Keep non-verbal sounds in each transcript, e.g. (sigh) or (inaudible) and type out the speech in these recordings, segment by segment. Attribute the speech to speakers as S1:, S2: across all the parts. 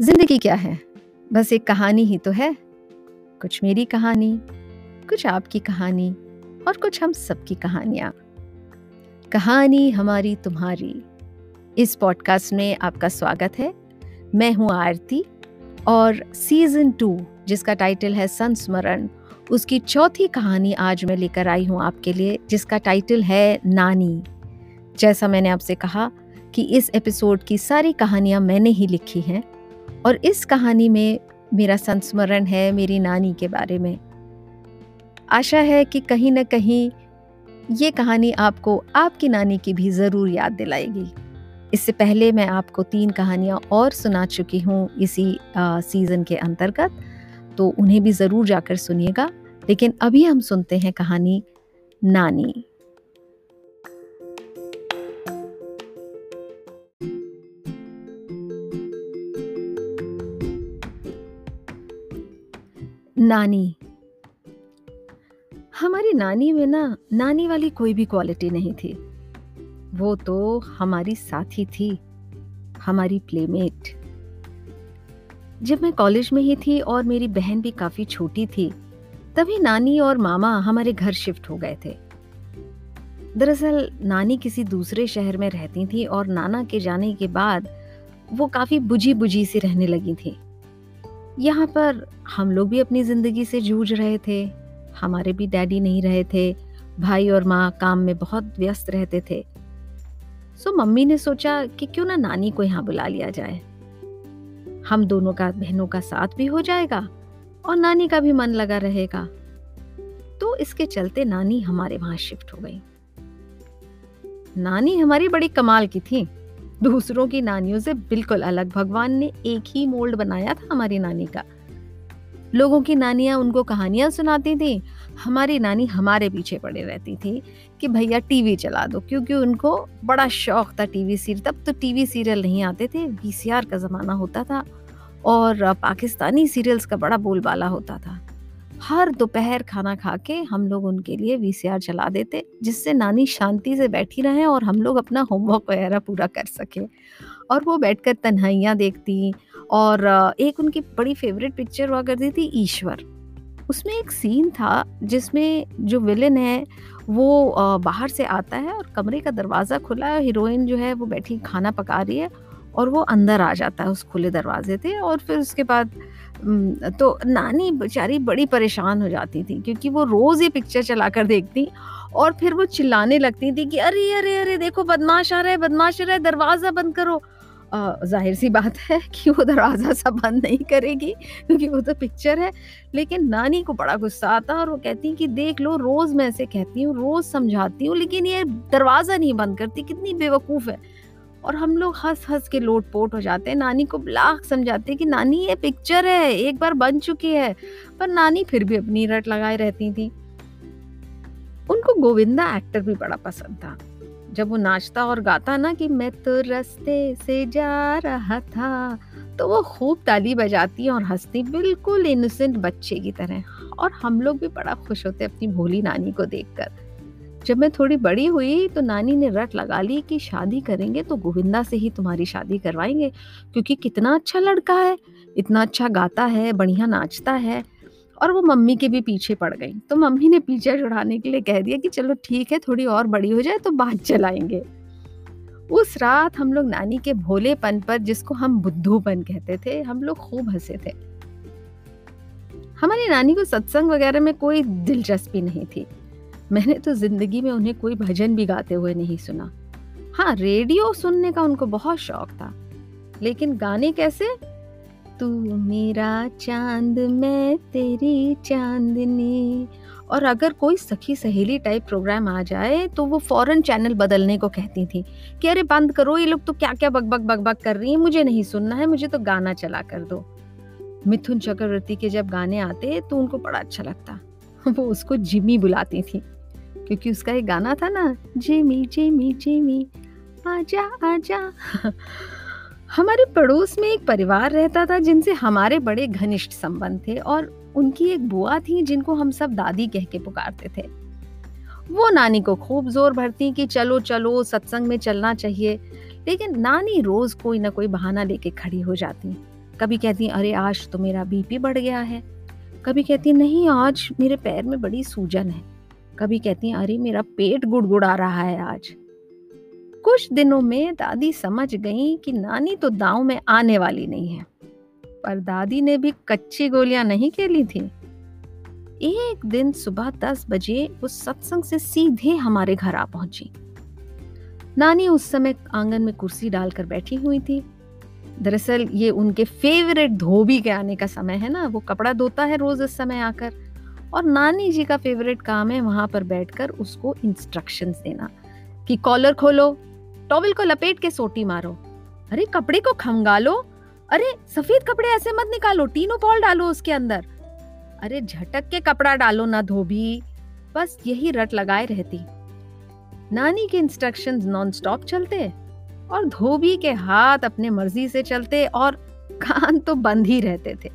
S1: ज़िंदगी क्या है? बस एक कहानी ही तो है। कुछ मेरी कहानी, कुछ आपकी कहानी और कुछ हम सबकी कहानियाँ। कहानी हमारी तुम्हारी। इस पॉडकास्ट में आपका स्वागत है। मैं हूँ आरती और सीज़न टू, जिसका टाइटल है संस्मरण, उसकी चौथी कहानी आज मैं लेकर आई हूँ आपके लिए, जिसका टाइटल है नानी। जैसा मैंने आपसे कहा कि इस एपिसोड की सारी कहानियाँ मैंने ही लिखी हैं। और इस कहानी में मेरा संस्मरण है मेरी नानी के बारे में। आशा है कि कहीं ना कहीं ये कहानी आपको आपकी नानी की भी ज़रूर याद दिलाएगी। इससे पहले मैं आपको तीन कहानियाँ और सुना चुकी हूँ इसी आ, सीज़न के अंतर्गत तो उन्हें भी ज़रूर जाकर सुनिएगा। लेकिन अभी हम सुनते हैं कहानी नानी। नानी। हमारी नानी में ना, नानी वाली कोई भी क्वालिटी नहीं थी। वो तो हमारी साथी थी, हमारी प्लेमेट जब मैं कॉलेज में ही थी और मेरी बहन भी काफ़ी छोटी थी, तभी नानी और मामा हमारे घर शिफ्ट हो गए थे। दरअसल, नानी किसी दूसरे शहर में रहती थी और नाना के जाने के बाद वो काफ़ी बुझी बुझी सी रहने लगी थी। यहाँ पर हम लोग भी अपनी ज़िंदगी से जूझ रहे थे। हमारे भी डैडी नहीं रहे थे। भाई और माँ काम में बहुत व्यस्त रहते थे। सो मम्मी ने सोचा कि क्यों ना नानी को यहाँ बुला लिया जाए। हम दोनों का, बहनों का साथ भी हो जाएगा और नानी का भी मन लगा रहेगा। तो इसके चलते नानी हमारे वहाँ शिफ्ट हो गई। नानी हमारी बड़ी कमाल की थी। दूसरों की नानियों से बिल्कुल अलग। भगवान ने एक ही मोल्ड बनाया था हमारी नानी का। लोगों की नानियाँ उनको कहानियाँ सुनाती थी। हमारी नानी हमारे पीछे पड़े रहती थी कि भैया टीवी चला दो, क्योंकि उनको बड़ा शौक था टीवी सीरियल। तब तो टीवी सीरियल नहीं आते थे, वीसीआर का ज़माना होता था और पाकिस्तानी सीरियल्स का बड़ा बोलबाला होता था। हर दोपहर खाना खा के हम लोग उनके लिए वीसीआर चला देते, जिससे नानी शांति से बैठी रहे और हम लोग अपना होमवर्क वगैरह पूरा कर सके। और वो बैठकर तन्हाइयाँ देखती और एक उनकी बड़ी फेवरेट पिक्चर हुआ करती थी, ईश्वर। उसमें एक सीन था, जिसमें जो विलेन है, वो बाहर से आता है और कमरे का दरवाज़ा खुला है हीरोइन जो है, वो बैठी खाना पका रही है और वो अंदर आ जाता है उस खुले दरवाजे से और फिर उसके बाद तो नानी बेचारी बड़ी परेशान हो जाती थी, क्योंकि वो रोज़ ये पिक्चर चला कर देखती और फिर वो चिल्लाने लगती थी कि, अरे अरे अरे, देखो बदमाश आ रहा है, बदमाश आ रहा है, दरवाज़ा बंद करो। ज़ाहिर सी बात है (laughs) कि वो दरवाज़ा सब बंद नहीं करेगी, क्योंकि वो तो पिक्चर है। लेकिन नानी को बड़ा गुस्सा आता और वो कहती कि, देख लो, रोज़ मैं ऐसे कहती हूँ, रोज़ समझाती हूँ, लेकिन ये दरवाज़ा नहीं बंद करती, कितनी बेवकूफ़ है। और हम लोग हंस हंस के लोट पोट हो जाते हैं। नानी को ब्लाक समझाते कि, नानी, ये पिक्चर है, एक बार बन चुकी है। पर नानी फिर भी अपनी रट लगाए रहती थी। उनको गोविंदा एक्टर भी बड़ा पसंद था। जब वो नाचता और गाता ना कि, मैं तो रास्ते से जा रहा था तो वो खूब ताली बजाती और हंसती, बिल्कुल इनोसेंट बच्चे की तरह। और हम लोग भी बड़ा खुश होते अपनी भोली नानी को देखकर। जब मैं थोड़ी बड़ी हुई तो नानी ने रट लगा ली कि शादी करेंगे तो गोविंदा से ही तुम्हारी शादी करवाएँगे, क्योंकि कितना अच्छा लड़का है, इतना अच्छा गाता है, बढ़िया नाचता है और वो मम्मी के भी पीछे पड़ गई। तो मम्मी ने पीछे छुड़ाने के लिए कह दिया कि चलो ठीक है, थोड़ी और बड़ी हो जाए तो बात चलाएँगे। उस रात हम लोग नानी के भोलेपन पर, जिसको हम बुद्धूपन कहते थे, हम लोग खूब हंसे थे। हमारी नानी को सत्संग वगैरह में कोई दिलचस्पी नहीं थी। मैंने तो ज़िंदगी में उन्हें कोई भजन भी गाते हुए नहीं सुना। हाँ रेडियो सुनने का उनको बहुत शौक था। लेकिन गाने कैसे? तू मेरा चाँद, मैं तेरी चांदनी। और अगर कोई सखी सहेली टाइप प्रोग्राम आ जाए तो वो फ़ौरन चैनल बदलने को कहती थी कि, अरे, बंद करो, ये लोग तो क्या क्या बक बक बक बक कर रही है, मुझे नहीं सुनना है, मुझे तो गाना चला कर दो। मिथुन चक्रवर्ती के जब गाने आते तो उनको बड़ा अच्छा लगता। वो उसको जिमी बुलाती थी। क्योंकि उसका एक गाना था ना, जेमी, जिमी जिमी, आजा आजा। हमारे पड़ोस में एक परिवार रहता था जिनसे हमारे बड़े घनिष्ठ संबंध थे और उनकी एक बुआ थी जिनको हम सब दादी कह के पुकारते थे। वो नानी को खूब ज़ोर भरती कि चलो चलो, सत्संग में चलना चाहिए। लेकिन नानी रोज कोई ना कोई बहाना लेके खड़ी हो जाती। कभी कहती, अरे, आज तो मेरा बीपी बढ़ गया है। कभी कहती, नहीं, आज मेरे पैर में बड़ी सूजन है। कभी कहती अरे, मेरा पेट गुड़गुड़ा रहा है आज। कुछ दिनों में दादी समझ गई कि नानी तो दांव में आने वाली नहीं है, पर दादी ने भी कच्ची गोलियाँ नहीं खेली थी। एक दिन सुबह दस बजे उस सत्संग से सीधे हमारे घर आ पहुँची। नानी उस समय आँगन में कुर्सी डालकर बैठी हुई थी। दरअसल ये उनके फेवरेट धोबी के आने का समय है ना, वो कपड़ा धोता है रोज इस समय आकर। और नानी जी का फेवरेट काम है वहाँ पर बैठकर उसको इंस्ट्रक्शंस देना कि कॉलर खोलो टॉवल को लपेट के सोटी मारो। अरे, कपड़े को खमगा लो अरे, सफ़ेद कपड़े ऐसे मत निकालो टीनो पॉल डालो उसके अंदर। अरे, झटक के कपड़ा डालो ना धोबी। बस यही रट लगाए रहती। नानी के इंस्ट्रक्शंस नॉनस्टॉप चलते और धोबी के हाथ अपने मर्ज़ी से चलते और कान तो बंद ही रहते थे।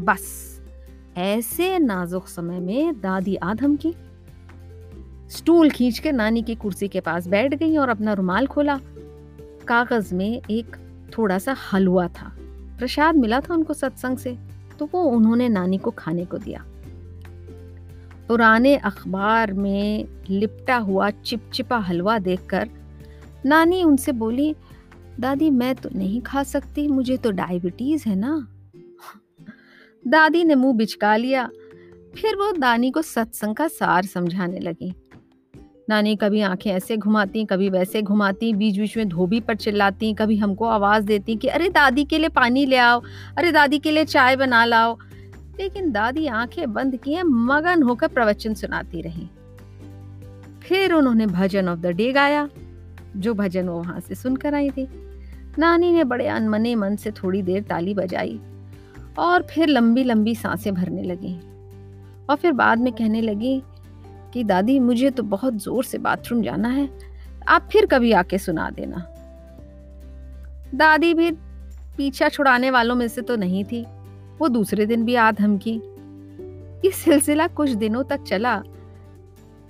S1: बस। ऐसे नाजुक समय में दादी आधम की स्टूल खींच के नानी की कुर्सी के पास बैठ गई और अपना रुमाल खोला। कागज़ में एक थोड़ा सा हलवा था। प्रसाद मिला था उनको सत्संग से तो वो उन्होंने नानी को खाने को दिया। पुराने अखबार में लिपटा हुआ चिपचिपा हलवा देखकर नानी उनसे बोली, दादी, मैं तो नहीं खा सकती, मुझे तो डायबिटीज़ है ना। दादी ने मुँह बिचका लिया। फिर वो दानी को सत्संग का सार समझाने लगी। नानी कभी आँखें ऐसे घुमाती, कभी वैसे घुमाती बीच बीच में धोबी पर चिल्लाती, कभी हमको आवाज़ देती कि, अरे दादी के लिए पानी ले आओ, अरे दादी के लिए चाय बना लाओ। लेकिन दादी आँखें बंद किए मगन होकर प्रवचन सुनाती रही। फिर उन्होंने भजन ऑफ़ द डे गाया, जो भजन वो वहाँ से सुनकर आई थी। नानी ने बड़े अनमने मन से थोड़ी देर ताली बजाई। और फिर लंबी लंबी साँसें भरने लगी। और फिर बाद में कहने लगी कि, दादी, मुझे तो बहुत ज़ोर से बाथरूम जाना है। आप फिर कभी आके सुना देना। दादी भी पीछा छुड़ाने वालों में से तो नहीं थी। वो दूसरे दिन भी आ धमकी ये सिलसिला कुछ दिनों तक चला।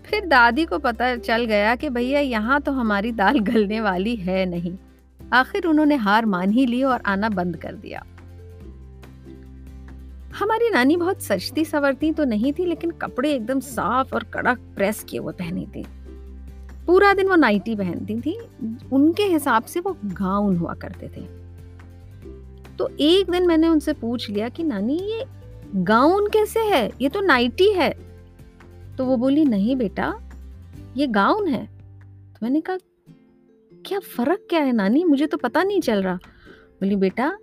S1: फिर दादी को पता चल गया कि, भैया, यहाँ तो हमारी दाल गलने वाली है नहीं। आखिर उन्होंने हार मान ही ली और आना बंद कर दिया। हमारी नानी बहुत सजती सवरती तो नहीं थी, लेकिन कपड़े एकदम साफ़ और कड़क प्रेस किए हुए पहनी थी। पूरा दिन वो नाइटी पहनती थी, उनके हिसाब से वो गाउन हुआ करते थे। तो एक दिन मैंने उनसे पूछ लिया कि, नानी, ये गाउन कैसे है? ये तो नाइटी है। तो वो बोली, नहीं बेटा, ये गाउन है। तो मैंने कहा, क्या फ़र्क क्या है नानी? मुझे तो पता नहीं चल रहा। बोली, बेटा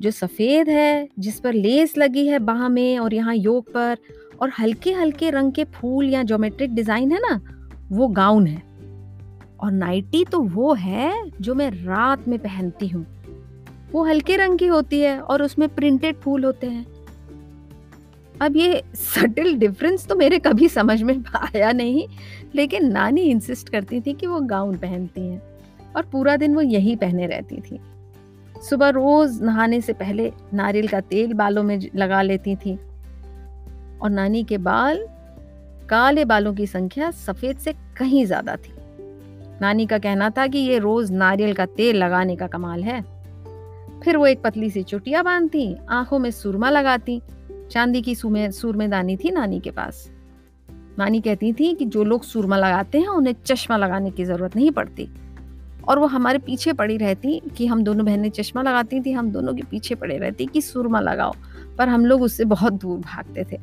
S1: जो सफ़ेद है, जिस पर लेस लगी है बाह में और यहाँ योग पर, और हल्के हल्के रंग के फूल या ज्योमेट्रिक डिज़ाइन है ना, वो गाउन है। और नाइटी तो वो है जो मैं रात में पहनती हूँ। वो हल्के रंग की होती है और उसमें प्रिंटेड फूल होते हैं। अब ये सटल डिफरेंस तो मेरे कभी समझ में आया नहीं, लेकिन नानी इंसिस्ट करती थी कि वो गाउन पहनती हैं। और पूरा दिन वो यही पहने रहती थी। सुबह रोज नहाने से पहले नारियल का तेल बालों में लगा लेती थी और नानी के बाल काले बालों की संख्या सफ़ेद से कहीं ज़्यादा थी। नानी का कहना था कि ये रोज नारियल का तेल लगाने का कमाल है। फिर वो एक पतली सी चुटिया बांधती, आँखों में सुरमा लगाती, चांदी की सुरमेदानी थी नानी के पास। नानी कहती थी कि जो लोग सुरमा लगाते हैं, उन्हें चश्मा लगाने की ज़रूरत नहीं पड़ती। और वो हमारे पीछे पड़ी रहती कि हम दोनों बहनें चश्मा लगाती थी, हम दोनों के पीछे पड़े रहती कि सुरमा लगाओ। पर हम लोग उससे बहुत दूर भागते थे।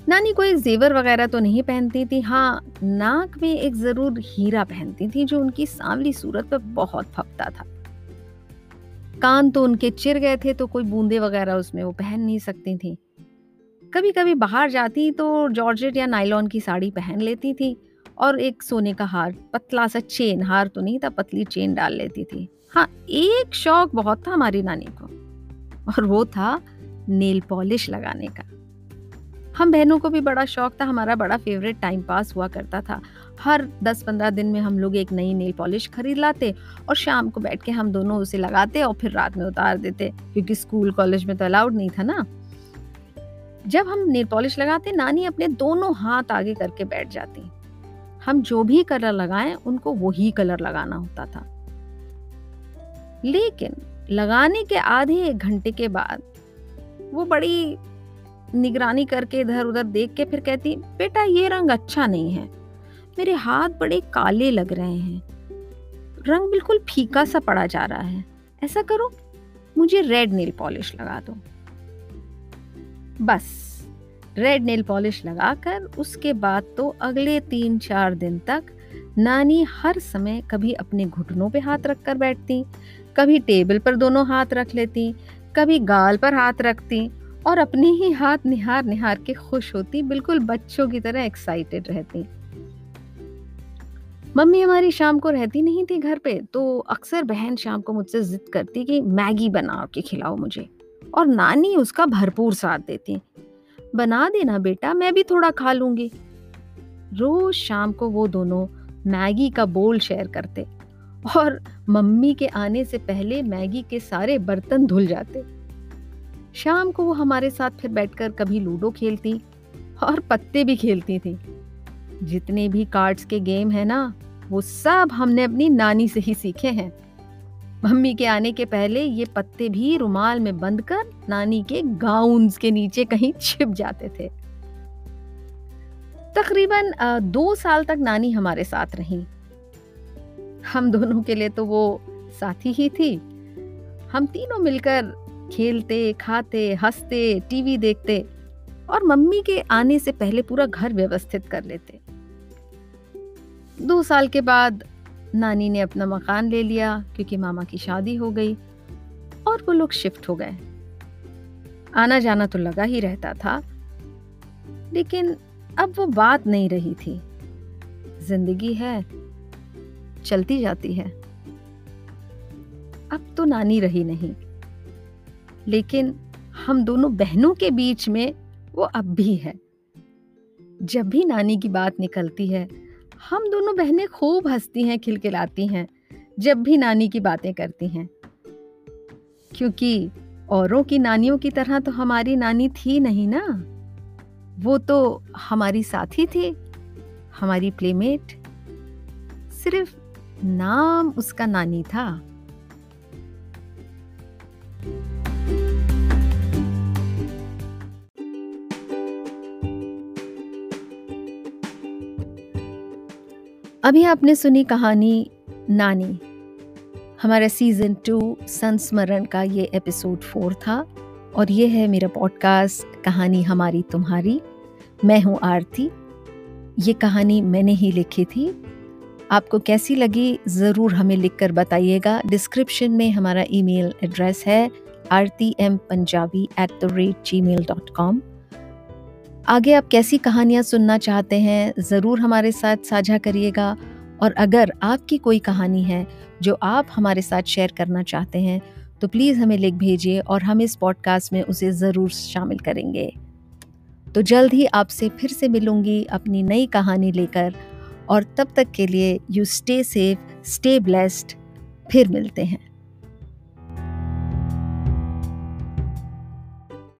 S1: नानी कोई जेवर वगैरह तो नहीं पहनती थी। हाँ नाक में एक ज़रूर हीरा पहनती थी जो उनकी सांवली सूरत पर बहुत फपता था। कान तो उनके चिर गए थे तो कोई बूंदे वगैरह उसमें वो पहन नहीं सकती थी। कभी कभी बाहर जाती तो जॉर्जेट या नाइलॉन की साड़ी पहन लेती थी। और एक सोने का हार, पतला सा चेन, हार तो नहीं था, पतली चेन डाल लेती थी। हाँ एक शौक बहुत था हमारी नानी को, और वो था नेल पॉलिश लगाने का। हम बहनों को भी बड़ा शौक था, हमारा बड़ा फेवरेट टाइम पास हुआ करता था। हर 10-15 दिन में हम लोग एक नई नेल पॉलिश खरीद लाते और शाम को बैठ के हम दोनों उसे लगाते और फिर रात में उतार देते, क्योंकि स्कूल, कॉलेज में तो अलाउड नहीं था ना। जब हम नेल पॉलिश लगाते, नानी अपने दोनों हाथ आगे करके बैठ जाती। हम जो भी कलर लगाएँ, उनको वही कलर लगाना होता था। लेकिन लगाने के आधे एक घंटे के बाद वो बड़ी निगरानी करके इधर उधर देख के फिर कहती, बेटा, ये रंग अच्छा नहीं है। मेरे हाथ बड़े काले लग रहे हैं। रंग बिल्कुल फीका सा पड़ा जा रहा है। ऐसा करो, मुझे रेड नेल पॉलिश लगा दो। बस। रेड नेल पॉलिश लगाकर उसके बाद तो अगले तीन चार दिन तक नानी हर समय कभी अपने घुटनों पे हाथ रख कर बैठती, कभी टेबल पर दोनों हाथ रख लेती, कभी गाल पर हाथ रखती और अपने ही हाथ निहार निहार के खुश होती, बिल्कुल बच्चों की तरह एक्साइटेड रहती। मम्मी हमारी शाम को रहती नहीं थी घर पे तो अक्सर बहन शाम को मुझसे जिद करती कि मैगी बना के खिलाओ मुझे। और नानी उसका भरपूर साथ देती। बना देना बेटा, मैं भी थोड़ा खा लूँगी। रोज शाम को वो दोनों मैगी का बोल शेयर करते और मम्मी के आने से पहले मैगी के सारे बर्तन धुल जाते। शाम को वो हमारे साथ फिर बैठकर कभी लूडो खेलती और पत्ते भी खेलती थी। जितने भी कार्ड्स के गेम है ना, वो सब हमने अपनी नानी से ही सीखे हैं। मम्मी के आने के पहले ये पत्ते भी रुमाल में बंद कर नानी के गाउन्स के नीचे कहीं छिप जाते थे। तकरीबन दो साल तक नानी हमारे साथ रही। हम दोनों के लिए तो वो साथी ही थी। हम तीनों मिलकर खेलते, खाते, हँसते, टीवी देखते और मम्मी के आने से पहले पूरा घर व्यवस्थित कर लेते। दो साल के बाद नानी ने अपना मकान ले लिया क्योंकि मामा की शादी हो गई और वो लोग शिफ्ट हो गए। आना जाना तो लगा ही रहता था, लेकिन अब वो बात नहीं रही थी। ज़िंदगी है, चलती जाती है। अब तो नानी रही नहीं, लेकिन हम दोनों बहनों के बीच में वो अब भी है। जब भी नानी की बात निकलती है हम दोनों बहनें खूब हंसती हैं, खिलखिलाती हैं, जब भी नानी की बातें करती हैं। क्योंकि औरों की नानियों की तरह तो हमारी नानी थी नहीं ना? वो तो हमारी साथी थी, हमारी प्लेमेट सिर्फ़ नाम उसका नानी था। अभी आपने सुनी कहानी नानी। हमारा सीज़न टू संस्मरण का ये एपिसोड फोर था और ये है मेरा पॉडकास्ट कहानी हमारी तुम्हारी। मैं हूँ आरती। ये कहानी मैंने ही लिखी थी। आपको कैसी लगी ज़रूर हमें लिखकर बताइएगा। डिस्क्रिप्शन में हमारा ईमेल एड्रेस है Aarti M Punjabi at the rate Gmail dot com आगे आप कैसी कहानियाँ सुनना चाहते हैं, ज़रूर हमारे साथ साझा करिएगा। और अगर आपकी कोई कहानी है जो आप हमारे साथ शेयर करना चाहते हैं तो प्लीज़ हमें लिख भेजिए और हम इस पॉडकास्ट में उसे ज़रूर शामिल करेंगे। तो जल्द ही आपसे फिर से मिलूँगी अपनी नई कहानी लेकर, और तब तक के लिए you stay safe stay blessed फिर मिलते हैं।